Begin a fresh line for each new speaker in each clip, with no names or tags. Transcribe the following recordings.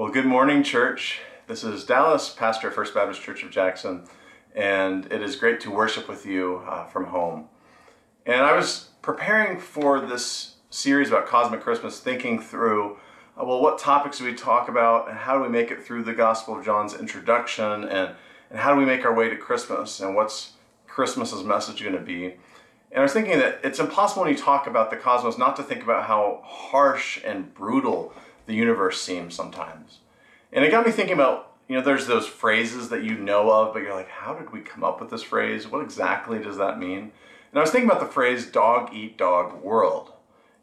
Well, good morning, church. This is Dallas, pastor First Baptist Church of Jackson, and it is great to worship with you uh, from home. And I was preparing for this series about Cosmic Christmas, thinking through uh, well, what topics do we talk about, and how do we make it through the Gospel of John's introduction, and, and how do we make our way to Christmas, and what's Christmas's message going to be? And I was thinking that it's impossible when you talk about the cosmos not to think about how harsh and brutal the universe seems sometimes. And it got me thinking about, you know, there's those phrases that you know of, but you're like, how did we come up with this phrase? What exactly does that mean? And I was thinking about the phrase dog eat dog world.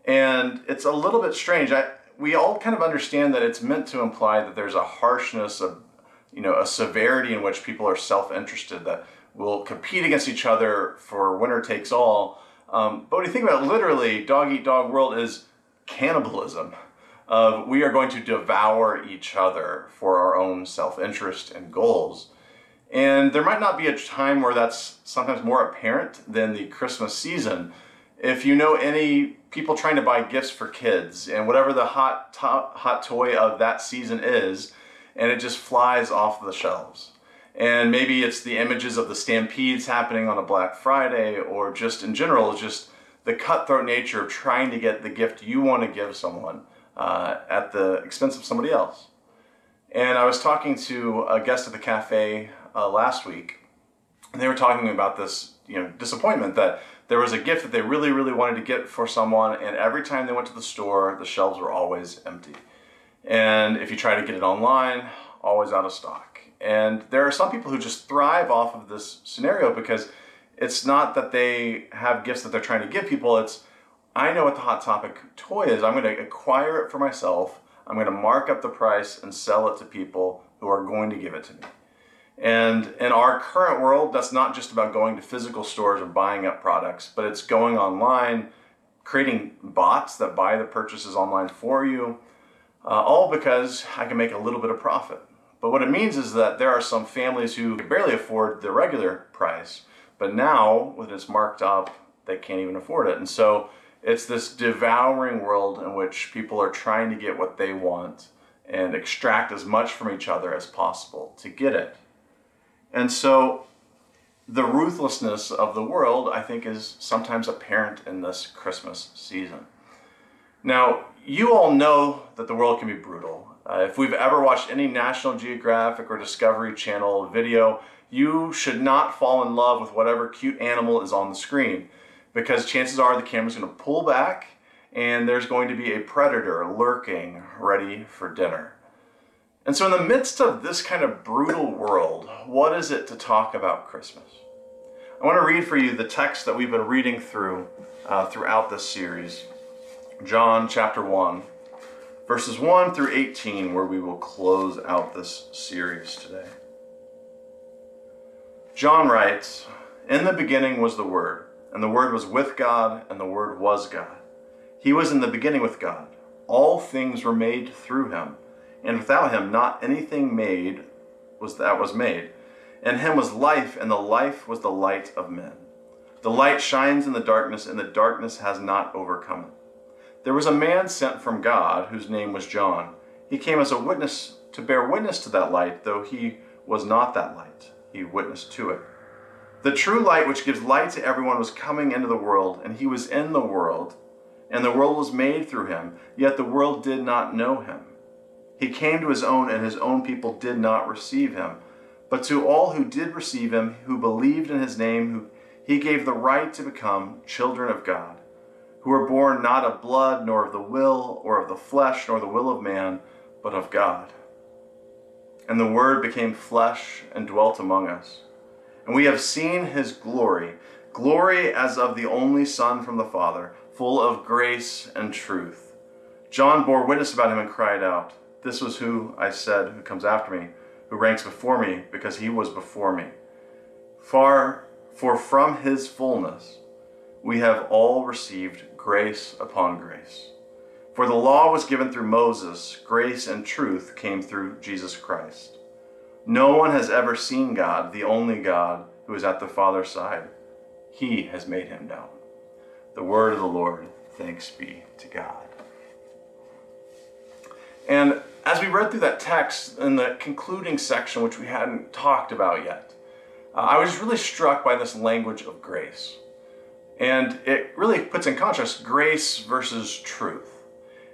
And it's a little bit strange. I, we all kind of understand that it's meant to imply that there's a harshness of, you know, a severity in which people are self-interested, that will compete against each other for winner takes all. Um, but when you think about it, literally, dog eat dog world is cannibalism of we are going to devour each other for our own self-interest and goals. And there might not be a time where that's sometimes more apparent than the Christmas season. If you know any people trying to buy gifts for kids and whatever the hot, to- hot toy of that season is, and it just flies off the shelves. And maybe it's the images of the stampedes happening on a Black Friday, or just in general, just the cutthroat nature of trying to get the gift you want to give someone uh, at the expense of somebody else. And I was talking to a guest at the cafe uh, last week, and they were talking about this, you know, disappointment that there was a gift that they really, really wanted to get for someone, and every time they went to the store, the shelves were always empty. And if you try to get it online, always out of stock. And there are some people who just thrive off of this scenario because it's not that they have gifts that they're trying to give people, it's I know what the Hot Topic toy is. I'm going to acquire it for myself. I'm going to mark up the price and sell it to people who are going to give it to me. And in our current world, that's not just about going to physical stores and buying up products, but it's going online, creating bots that buy the purchases online for you, uh, all because I can make a little bit of profit. But what it means is that there are some families who barely afford the regular price, but now, when it's marked up, they can't even afford it. And so it's this devouring world in which people are trying to get what they want and extract as much from each other as possible to get it. And so the ruthlessness of the world, I think, is sometimes apparent in this Christmas season. Now, you all know that the world can be brutal. Uh, if we've ever watched any National Geographic or Discovery Channel video, you should not fall in love with whatever cute animal is on the screen because chances are the camera's going to pull back and there's going to be a predator lurking ready for dinner. And so in the midst of this kind of brutal world, what is it to talk about Christmas? I want to read for you the text that we've been reading through uh, throughout this series. John chapter 1, verses 1 through 18, where we will close out this series today. John writes, In the beginning was the Word and the Word was with God, and the Word was God. He was in the beginning with God. All things were made through him, and without him not anything made was that was made. In him was life, and the life was the light of men. The light shines in the darkness, and the darkness has not overcome it. There was a man sent from God whose name was John. He came as a witness to bear witness to that light, though he was not that light. He witnessed to it. The true light, which gives light to everyone, was coming into the world, and he was in the world, and the world was made through him, yet the world did not know him. He came to his own, and his own people did not receive him. But to all who did receive him, who believed in his name, who he gave the right to become children of God, who were born not of blood, nor of the will, or of the flesh, nor the will of man, but of God. And the Word became flesh and dwelt among us and we have seen his glory, glory as of the only Son from the Father, full of grace and truth. John bore witness about him and cried out, This was who I said, who comes after me, who ranks before me, because he was before me. Far, for from his fullness we have all received grace upon grace. For the law was given through Moses, grace and truth came through Jesus Christ. No one has ever seen God, the only God who is at the Father's side. He has made him known. The word of the Lord, thanks be to God. And as we read through that text in the concluding section, which we hadn't talked about yet, uh, I was really struck by this language of grace. And it really puts in contrast grace versus truth.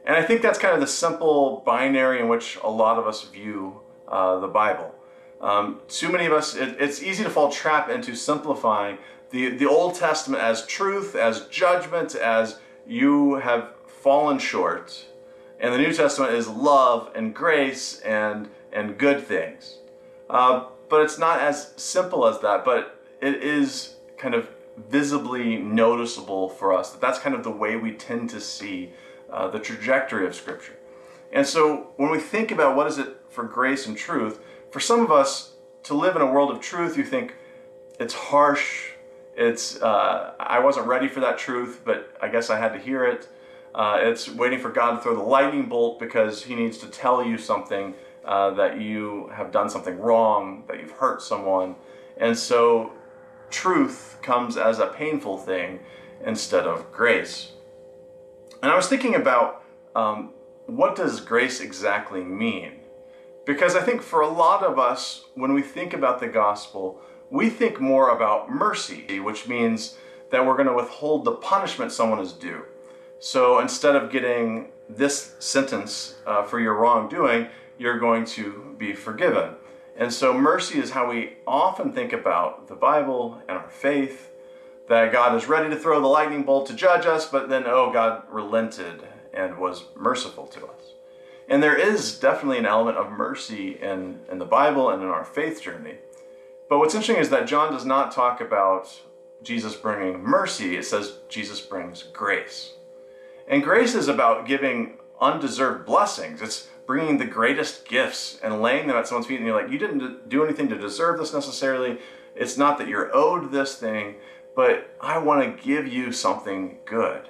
And I think that's kind of the simple binary in which a lot of us view uh, the Bible. Um, too many of us, it, it's easy to fall trap into simplifying the, the Old Testament as truth, as judgment, as you have fallen short. And the New Testament is love and grace and, and good things. Uh, but it's not as simple as that, but it is kind of visibly noticeable for us that that's kind of the way we tend to see uh, the trajectory of Scripture. And so when we think about what is it for grace and truth, for some of us to live in a world of truth, you think it's harsh, it's uh, I wasn't ready for that truth, but I guess I had to hear it. Uh, it's waiting for God to throw the lightning bolt because He needs to tell you something uh, that you have done something wrong, that you've hurt someone. And so truth comes as a painful thing instead of grace. And I was thinking about um, what does grace exactly mean? Because I think for a lot of us, when we think about the gospel, we think more about mercy, which means that we're going to withhold the punishment someone is due. So instead of getting this sentence uh, for your wrongdoing, you're going to be forgiven. And so mercy is how we often think about the Bible and our faith that God is ready to throw the lightning bolt to judge us, but then, oh, God relented and was merciful to us. And there is definitely an element of mercy in, in the Bible and in our faith journey. But what's interesting is that John does not talk about Jesus bringing mercy, it says Jesus brings grace. And grace is about giving undeserved blessings. It's bringing the greatest gifts and laying them at someone's feet, and you're like, you didn't do anything to deserve this necessarily. It's not that you're owed this thing, but I want to give you something good.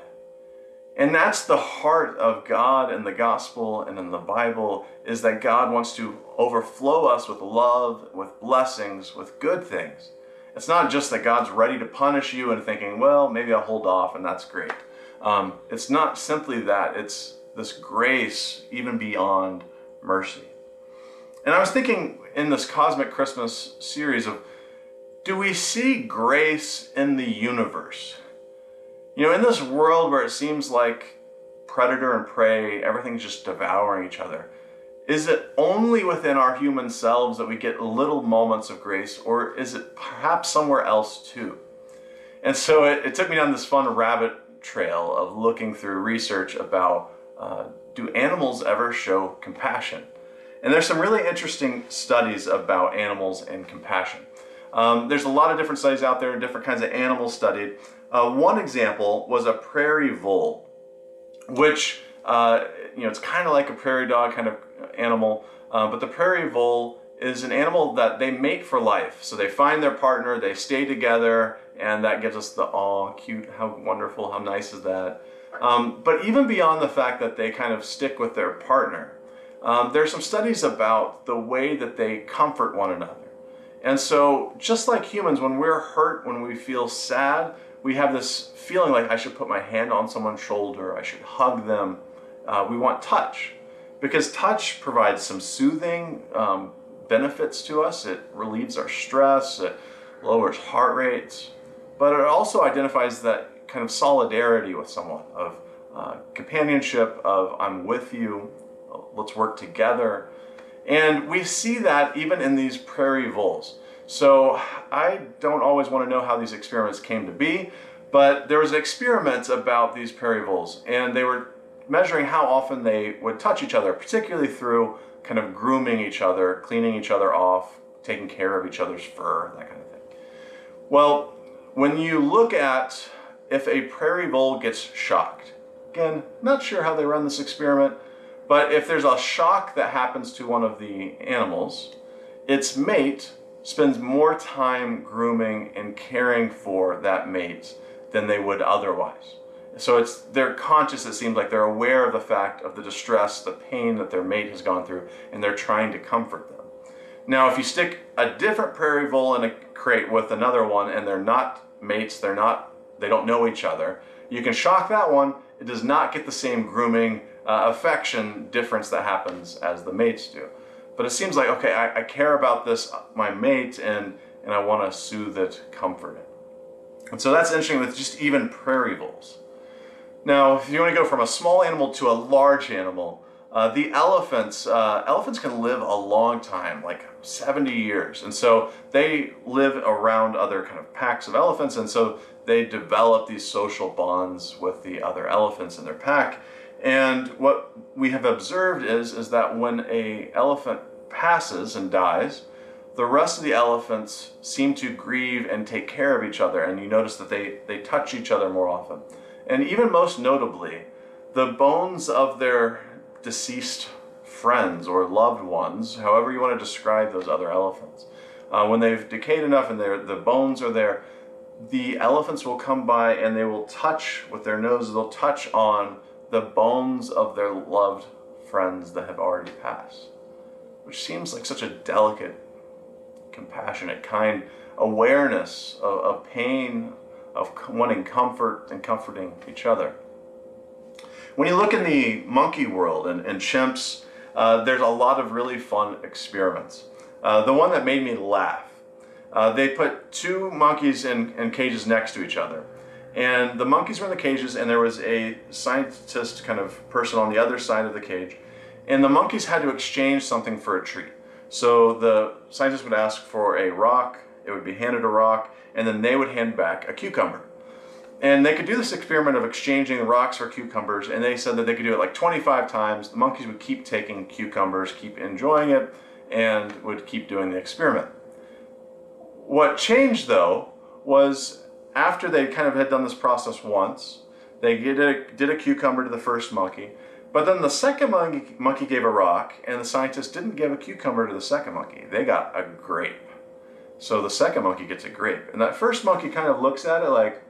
And that's the heart of God and the gospel and in the Bible is that God wants to overflow us with love, with blessings, with good things. It's not just that God's ready to punish you and thinking, well, maybe I'll hold off and that's great. Um, it's not simply that, it's this grace even beyond mercy. And I was thinking in this Cosmic Christmas series of do we see grace in the universe? You know, in this world where it seems like predator and prey, everything's just devouring each other, is it only within our human selves that we get little moments of grace, or is it perhaps somewhere else too? And so it, it took me down this fun rabbit trail of looking through research about uh, do animals ever show compassion? And there's some really interesting studies about animals and compassion. Um, there's a lot of different studies out there and different kinds of animals studied. Uh, one example was a prairie vole, which, uh, you know, it's kind of like a prairie dog kind of animal, uh, but the prairie vole is an animal that they mate for life. So they find their partner, they stay together, and that gives us the, oh, cute, how wonderful, how nice is that? Um, but even beyond the fact that they kind of stick with their partner, um, there's some studies about the way that they comfort one another. And so, just like humans, when we're hurt, when we feel sad, we have this feeling like I should put my hand on someone's shoulder, I should hug them. Uh, we want touch because touch provides some soothing um, benefits to us. It relieves our stress, it lowers heart rates, but it also identifies that kind of solidarity with someone, of uh, companionship, of I'm with you, let's work together. And we see that even in these prairie voles. So I don't always want to know how these experiments came to be, but there was experiments about these prairie voles, and they were measuring how often they would touch each other, particularly through kind of grooming each other, cleaning each other off, taking care of each other's fur, that kind of thing. Well, when you look at if a prairie vole gets shocked. Again, not sure how they run this experiment, but if there's a shock that happens to one of the animals, its mate spends more time grooming and caring for that mate than they would otherwise. So it's they're conscious, it seems like they're aware of the fact of the distress, the pain that their mate has gone through, and they're trying to comfort them. Now, if you stick a different prairie vole in a crate with another one and they're not mates, they're not they don't know each other. You can shock that one. It does not get the same grooming, uh, affection difference that happens as the mates do. But it seems like, okay, I, I care about this, my mate, and, and I want to soothe it, comfort it. And so that's interesting with just even prairie voles. Now, if you want to go from a small animal to a large animal, uh, the elephants, uh, elephants can live a long time, like 70 years. And so they live around other kind of packs of elephants. And so they develop these social bonds with the other elephants in their pack. And what we have observed is, is that when a elephant passes and dies, the rest of the elephants seem to grieve and take care of each other. And you notice that they, they touch each other more often. And even most notably, the bones of their deceased friends or loved ones, however you want to describe those other elephants. Uh, when they've decayed enough and the bones are there, the elephants will come by and they will touch with their noses, they'll touch on the bones of their loved friends that have already passed. Which seems like such a delicate, compassionate, kind awareness of, of pain, of wanting comfort and comforting each other. When you look in the monkey world and, and chimps, uh, there's a lot of really fun experiments. Uh, the one that made me laugh, uh, they put two monkeys in, in cages next to each other. And the monkeys were in the cages and there was a scientist kind of person on the other side of the cage. And the monkeys had to exchange something for a treat. So the scientist would ask for a rock, it would be handed a rock, and then they would hand back a cucumber. And they could do this experiment of exchanging rocks for cucumbers, and they said that they could do it like 25 times. The monkeys would keep taking cucumbers, keep enjoying it, and would keep doing the experiment. What changed though was after they kind of had done this process once, they did a, did a cucumber to the first monkey, but then the second monkey, monkey gave a rock, and the scientist didn't give a cucumber to the second monkey. They got a grape. So the second monkey gets a grape. And that first monkey kind of looks at it like,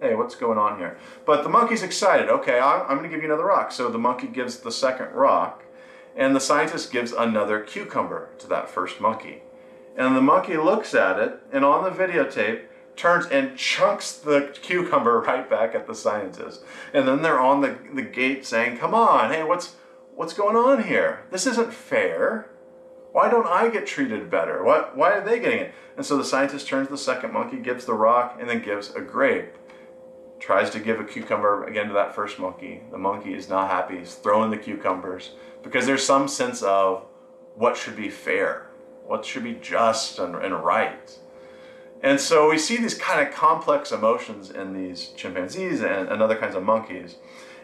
hey, what's going on here? But the monkey's excited. Okay, I'm, I'm going to give you another rock. So the monkey gives the second rock, and the scientist gives another cucumber to that first monkey. And the monkey looks at it, and on the videotape, turns and chunks the cucumber right back at the scientist. And then they're on the, the gate saying, come on, hey, what's, what's going on here? This isn't fair. Why don't I get treated better? Why, why are they getting it? And so the scientist turns the second monkey, gives the rock, and then gives a grape. Tries to give a cucumber again to that first monkey. The monkey is not happy. He's throwing the cucumbers because there's some sense of what should be fair, what should be just and, and right. And so we see these kind of complex emotions in these chimpanzees and, and other kinds of monkeys.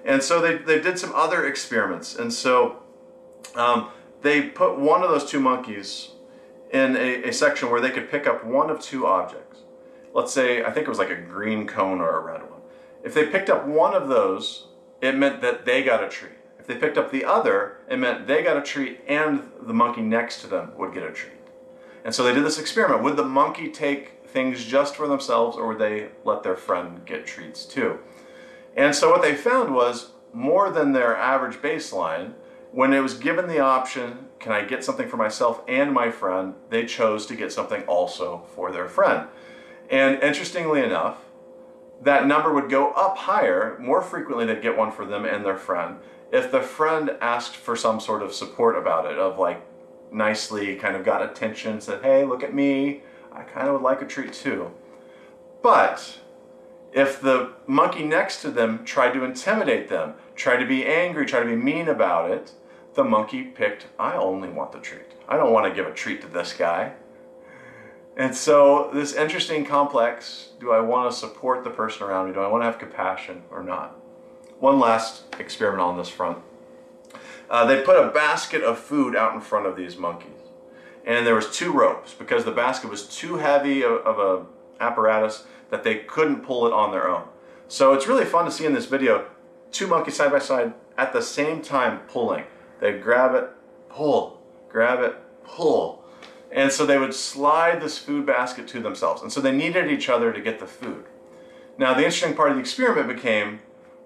And so they, they did some other experiments. And so um, they put one of those two monkeys in a, a, section where they could pick up one of two objects. Let's say, I think it was like a green cone or a red one. If they picked up one of those, it meant that they got a treat. If they picked up the other, it meant they got a treat and the monkey next to them would get a treat. And so they did this experiment. Would the monkey take things just for themselves or would they let their friend get treats too? And so what they found was more than their average baseline, when it was given the option, can I get something for myself and my friend, they chose to get something also for their friend. And interestingly enough, that number would go up higher, more frequently they'd get one for them and their friend, if the friend asked for some sort of support about it, of like nicely kind of got attention, said, hey, look at me, I kind of would like a treat too. But if the monkey next to them tried to intimidate them, tried to be angry, tried to be mean about it, the monkey picked, I only want the treat. I don't want to give a treat to this guy. And so this interesting complex, do I want to support the person around me? Do I want to have compassion or not? One last experiment on this front. Uh, they put a basket of food out in front of these monkeys. And there was two ropes because the basket was too heavy of, of a apparatus that they couldn't pull it on their own. So it's really fun to see in this video, two monkeys side by side at the same time pulling. They'd grab it, pull, grab it, pull. And so they would slide this food basket to themselves. And so they needed each other to get the food. Now, the interesting part of the experiment became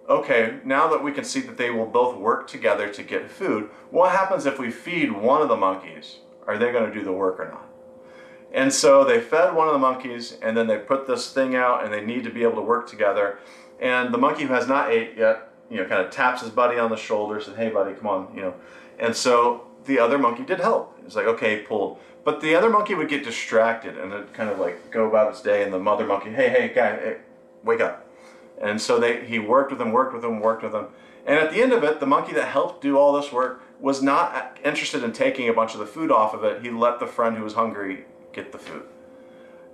okay, now that we can see that they will both work together to get food, what happens if we feed one of the monkeys? Are they going to do the work or not? And so they fed one of the monkeys, and then they put this thing out, and they need to be able to work together. And the monkey who has not ate yet you know, kind of taps his buddy on the shoulder, said, "Hey, buddy, come on," you know. And so the other monkey did help. It's like, okay, pulled. But the other monkey would get distracted and it kind of like go about its day. And the mother monkey, hey, hey, guy, hey, wake up. And so they, he worked with him, worked with him, worked with him. And at the end of it, the monkey that helped do all this work was not interested in taking a bunch of the food off of it. He let the friend who was hungry get the food.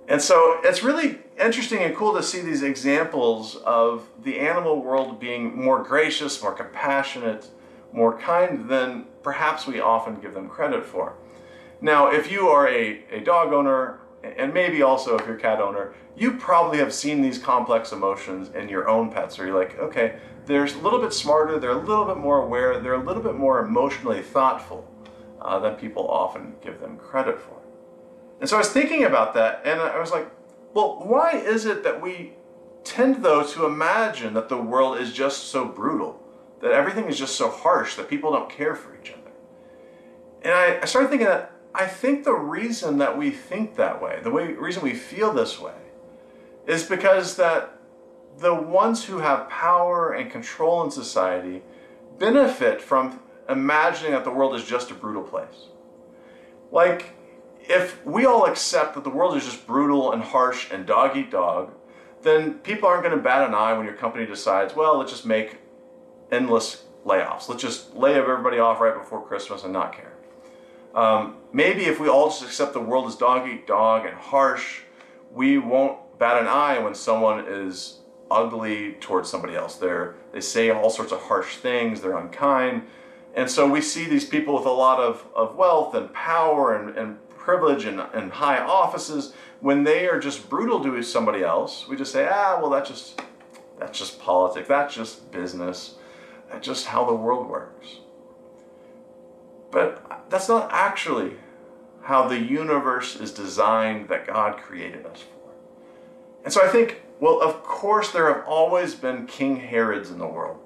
And so it's really interesting and cool to see these examples of the animal world being more gracious, more compassionate, more kind than perhaps we often give them credit for. Now, if you are a, a dog owner, and maybe also if you're a cat owner, you probably have seen these complex emotions in your own pets, where you're like, okay, they're a little bit smarter, they're a little bit more aware, they're a little bit more emotionally thoughtful uh, than people often give them credit for. And so I was thinking about that, and I was like, well, why is it that we tend, though, to imagine that the world is just so brutal, that everything is just so harsh, that people don't care for each other? And I, I started thinking that I think the reason that we think that way, the way, reason we feel this way, is because that the ones who have power and control in society benefit from imagining that the world is just a brutal place. Like, if we all accept that the world is just brutal and harsh and dog eat dog, then people aren't going to bat an eye when your company decides, well, let's just make endless layoffs. Let's just lay everybody off right before Christmas and not care. Um, maybe if we all just accept the world as dog eat dog and harsh, we won't bat an eye when someone is ugly towards somebody else. They're, they say all sorts of harsh things, they're unkind. And so we see these people with a lot of, of wealth and power and, and privilege and, and high offices, when they are just brutal to somebody else, we just say, ah, well, that's just, that's just politics, that's just business, that's just how the world works. But that's not actually how the universe is designed that God created us for. And so I think, well, of course, there have always been King Herods in the world.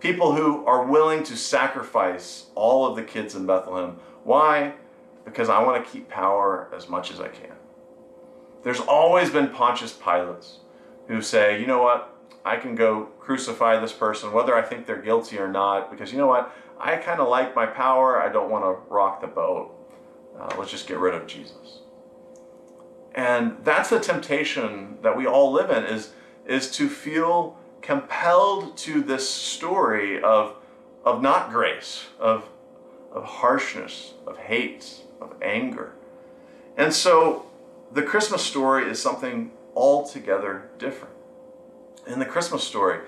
People who are willing to sacrifice all of the kids in Bethlehem. Why? because I want to keep power as much as I can. There's always been Pontius Pilates who say, you know what, I can go crucify this person, whether I think they're guilty or not, because you know what, I kind of like my power. I don't want to rock the boat. Uh, let's just get rid of Jesus. And that's the temptation that we all live in is, is to feel compelled to this story of, of not grace, of, of harshness, of hate, of anger. And so the Christmas story is something altogether different. In the Christmas story,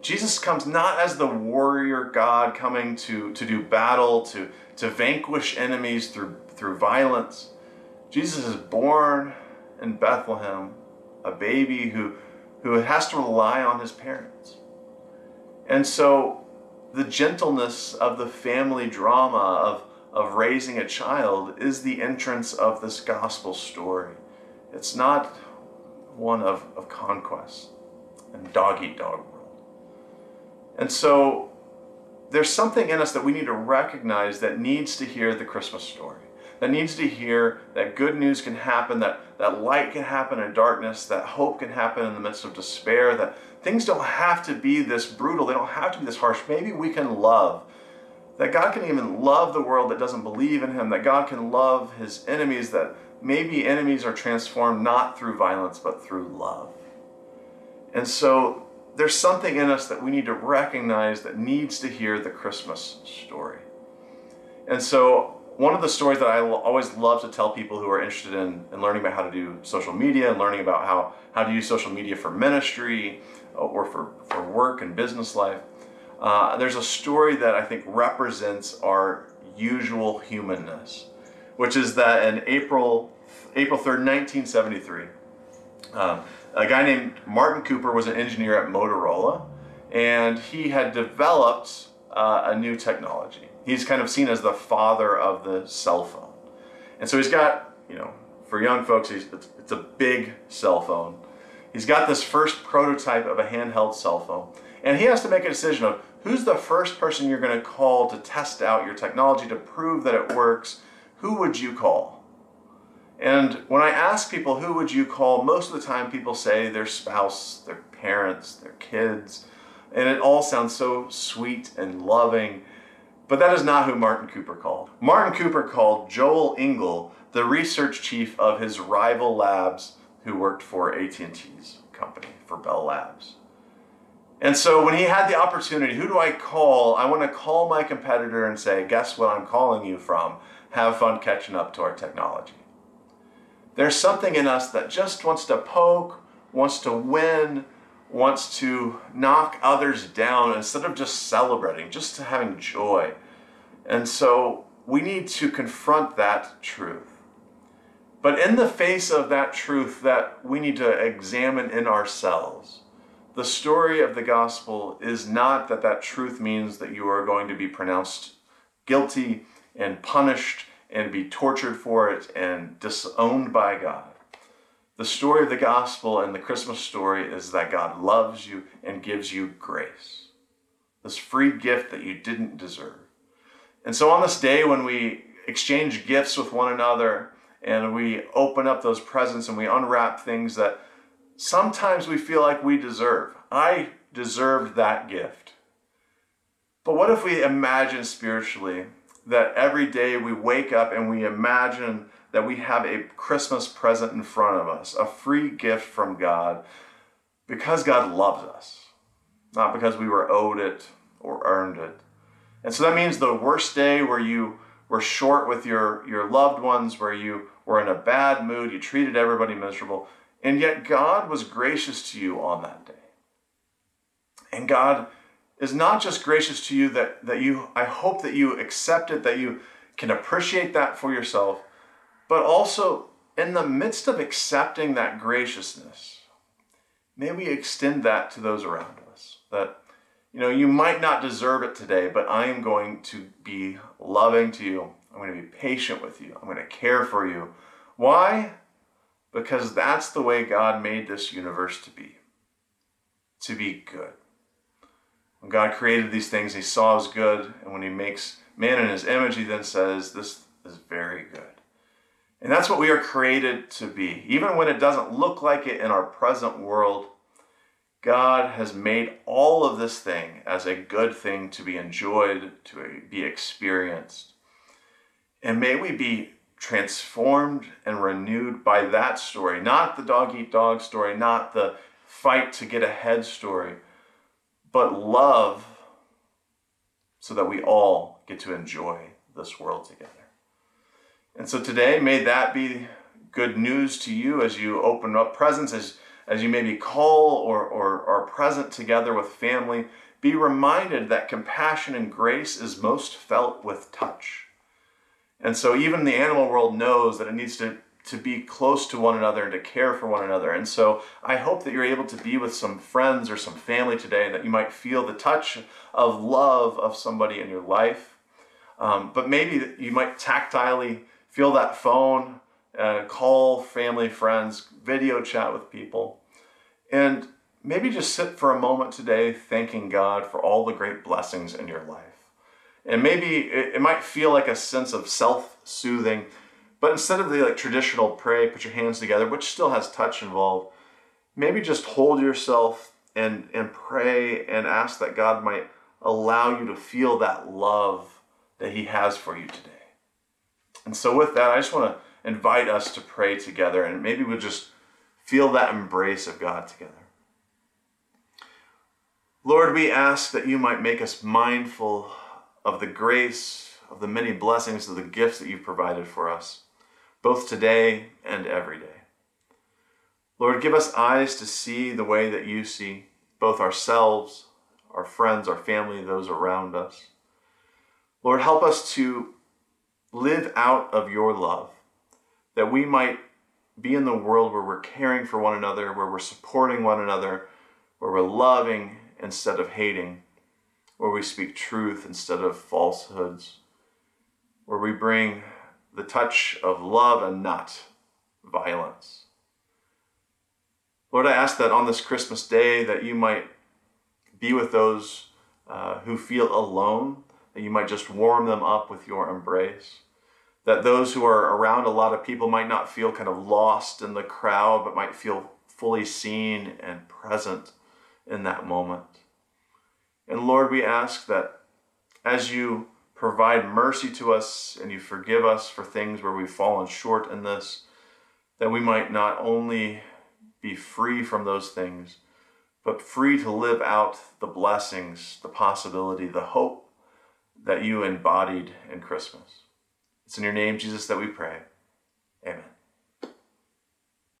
Jesus comes not as the warrior God coming to, to do battle, to, to vanquish enemies through, through violence. Jesus is born in Bethlehem, a baby who, who has to rely on his parents. And so the gentleness of the family drama, of, of raising a child is the entrance of this gospel story. It's not one of, of conquest and dog eat dog world. And so there's something in us that we need to recognize that needs to hear the Christmas story, that needs to hear that good news can happen, that, that light can happen in darkness, that hope can happen in the midst of despair, that things don't have to be this brutal, they don't have to be this harsh. Maybe we can love that God can even love the world that doesn't believe in Him, that God can love His enemies, that maybe enemies are transformed not through violence but through love. And so there's something in us that we need to recognize that needs to hear the Christmas story. And so one of the stories that I always love to tell people who are interested in, in learning about how to do social media and learning about how, how to use social media for ministry uh, or for, for work and business life uh, there's a story that I think represents our usual humanness, which is that in April, April 3rd, 1973, um, a guy named Martin Cooper was an engineer at Motorola, and he had developed uh, a new technology. He's kind of seen as the father of the cell phone. And so he's got, you know, for young folks, it's, it's a big cell phone. He's got this first prototype of a handheld cell phone. And he has to make a decision of who's the first person you're going to call to test out your technology to prove that it works? Who would you call? And when I ask people who would you call, most of the time people say their spouse, their parents, their kids. And it all sounds so sweet and loving. But that is not who Martin Cooper called. Martin Cooper called Joel Engel the research chief of his rival labs who worked for AT&T's company, for Bell Labs. And so when he had the opportunity, who do I call? I want to call my competitor and say, guess what I'm calling you from? Have fun catching up to our technology. There's something in us that just wants to poke, wants to win, wants to knock others down instead of just celebrating, just having joy. And so we need to confront that truth. But in the face of that truth that we need to examine in ourselves, the story of the gospel is not that that truth means that you are going to be pronounced guilty and punished and be tortured for it and disowned by God. The story of the gospel and the Christmas story is that God loves you and gives you grace. This free gift that you didn't deserve. And so on this day when we exchange gifts with one another and we open up those presents and we unwrap things that sometimes we feel like we deserve. I deserved that gift. But what if we imagine spiritually that every day we wake up and we imagine that we have a Christmas present in front of us, a free gift from God, because God loves us, not because we were owed it or earned it. And so that means the worst day where you were short with your, your loved ones, where you were in a bad mood, you treated everybody miserable, and yet God was gracious to you on that day. And God is not just gracious to you that, that you, I hope that you accept it, that you can appreciate that for yourself, but also in the midst of accepting that graciousness, may we extend that to those around us. That, you know, you might not deserve it today, but I am going to be loving to you. I'm going to be patient with you. I'm going to care for you. Why? Because that's the way God made this universe to be. To be good. When God created these things, He saw as good, and when He makes man in His image, He then says, This is very good. And that's what we are created to be. Even when it doesn't look like it in our present world, God has made all of this thing as a good thing to be enjoyed, to be experienced. And may we be transformed and renewed by that story, not the dog eat dog story, not the fight to get ahead story but love so that we all get to enjoy this world together. And so today, may that be good news to you as you open up presents, as, as you maybe call or, or are present together with family. Be reminded that compassion and grace is most felt with touch. And so even the animal world knows that it needs to to be close to one another and to care for one another. And so I hope that you're able to be with some friends or some family today, and that you might feel the touch of love of somebody in your life. Um, but maybe you might tactilely feel that phone, uh, call family, friends, video chat with people. And maybe just sit for a moment today thanking God for all the great blessings in your life. And maybe it, it might feel like a sense of self soothing but instead of the like traditional pray, put your hands together, which still has touch involved, maybe just hold yourself and and pray and ask that God might allow you to feel that love that He has for you today. And so, with that, I just want to invite us to pray together and maybe we'll just feel that embrace of God together. Lord, we ask that you might make us mindful of the grace, of the many blessings, of the gifts that you've provided for us both today and every day. Lord, give us eyes to see the way that you see both ourselves, our friends, our family, those around us. Lord, help us to live out of your love, that we might be in the world where we're caring for one another, where we're supporting one another, where we're loving instead of hating, where we speak truth instead of falsehoods, where we bring the touch of love and not violence. Lord, I ask that on this Christmas day that you might be with those uh, who feel alone, that you might just warm them up with your embrace. That those who are around a lot of people might not feel kind of lost in the crowd, but might feel fully seen and present in that moment. And Lord, we ask that as you provide mercy to us and you forgive us for things where we've fallen short in this, that we might not only be free from those things, but free to live out the blessings, the possibility, the hope that you embodied in Christmas. It's in your name, Jesus, that we pray. Amen.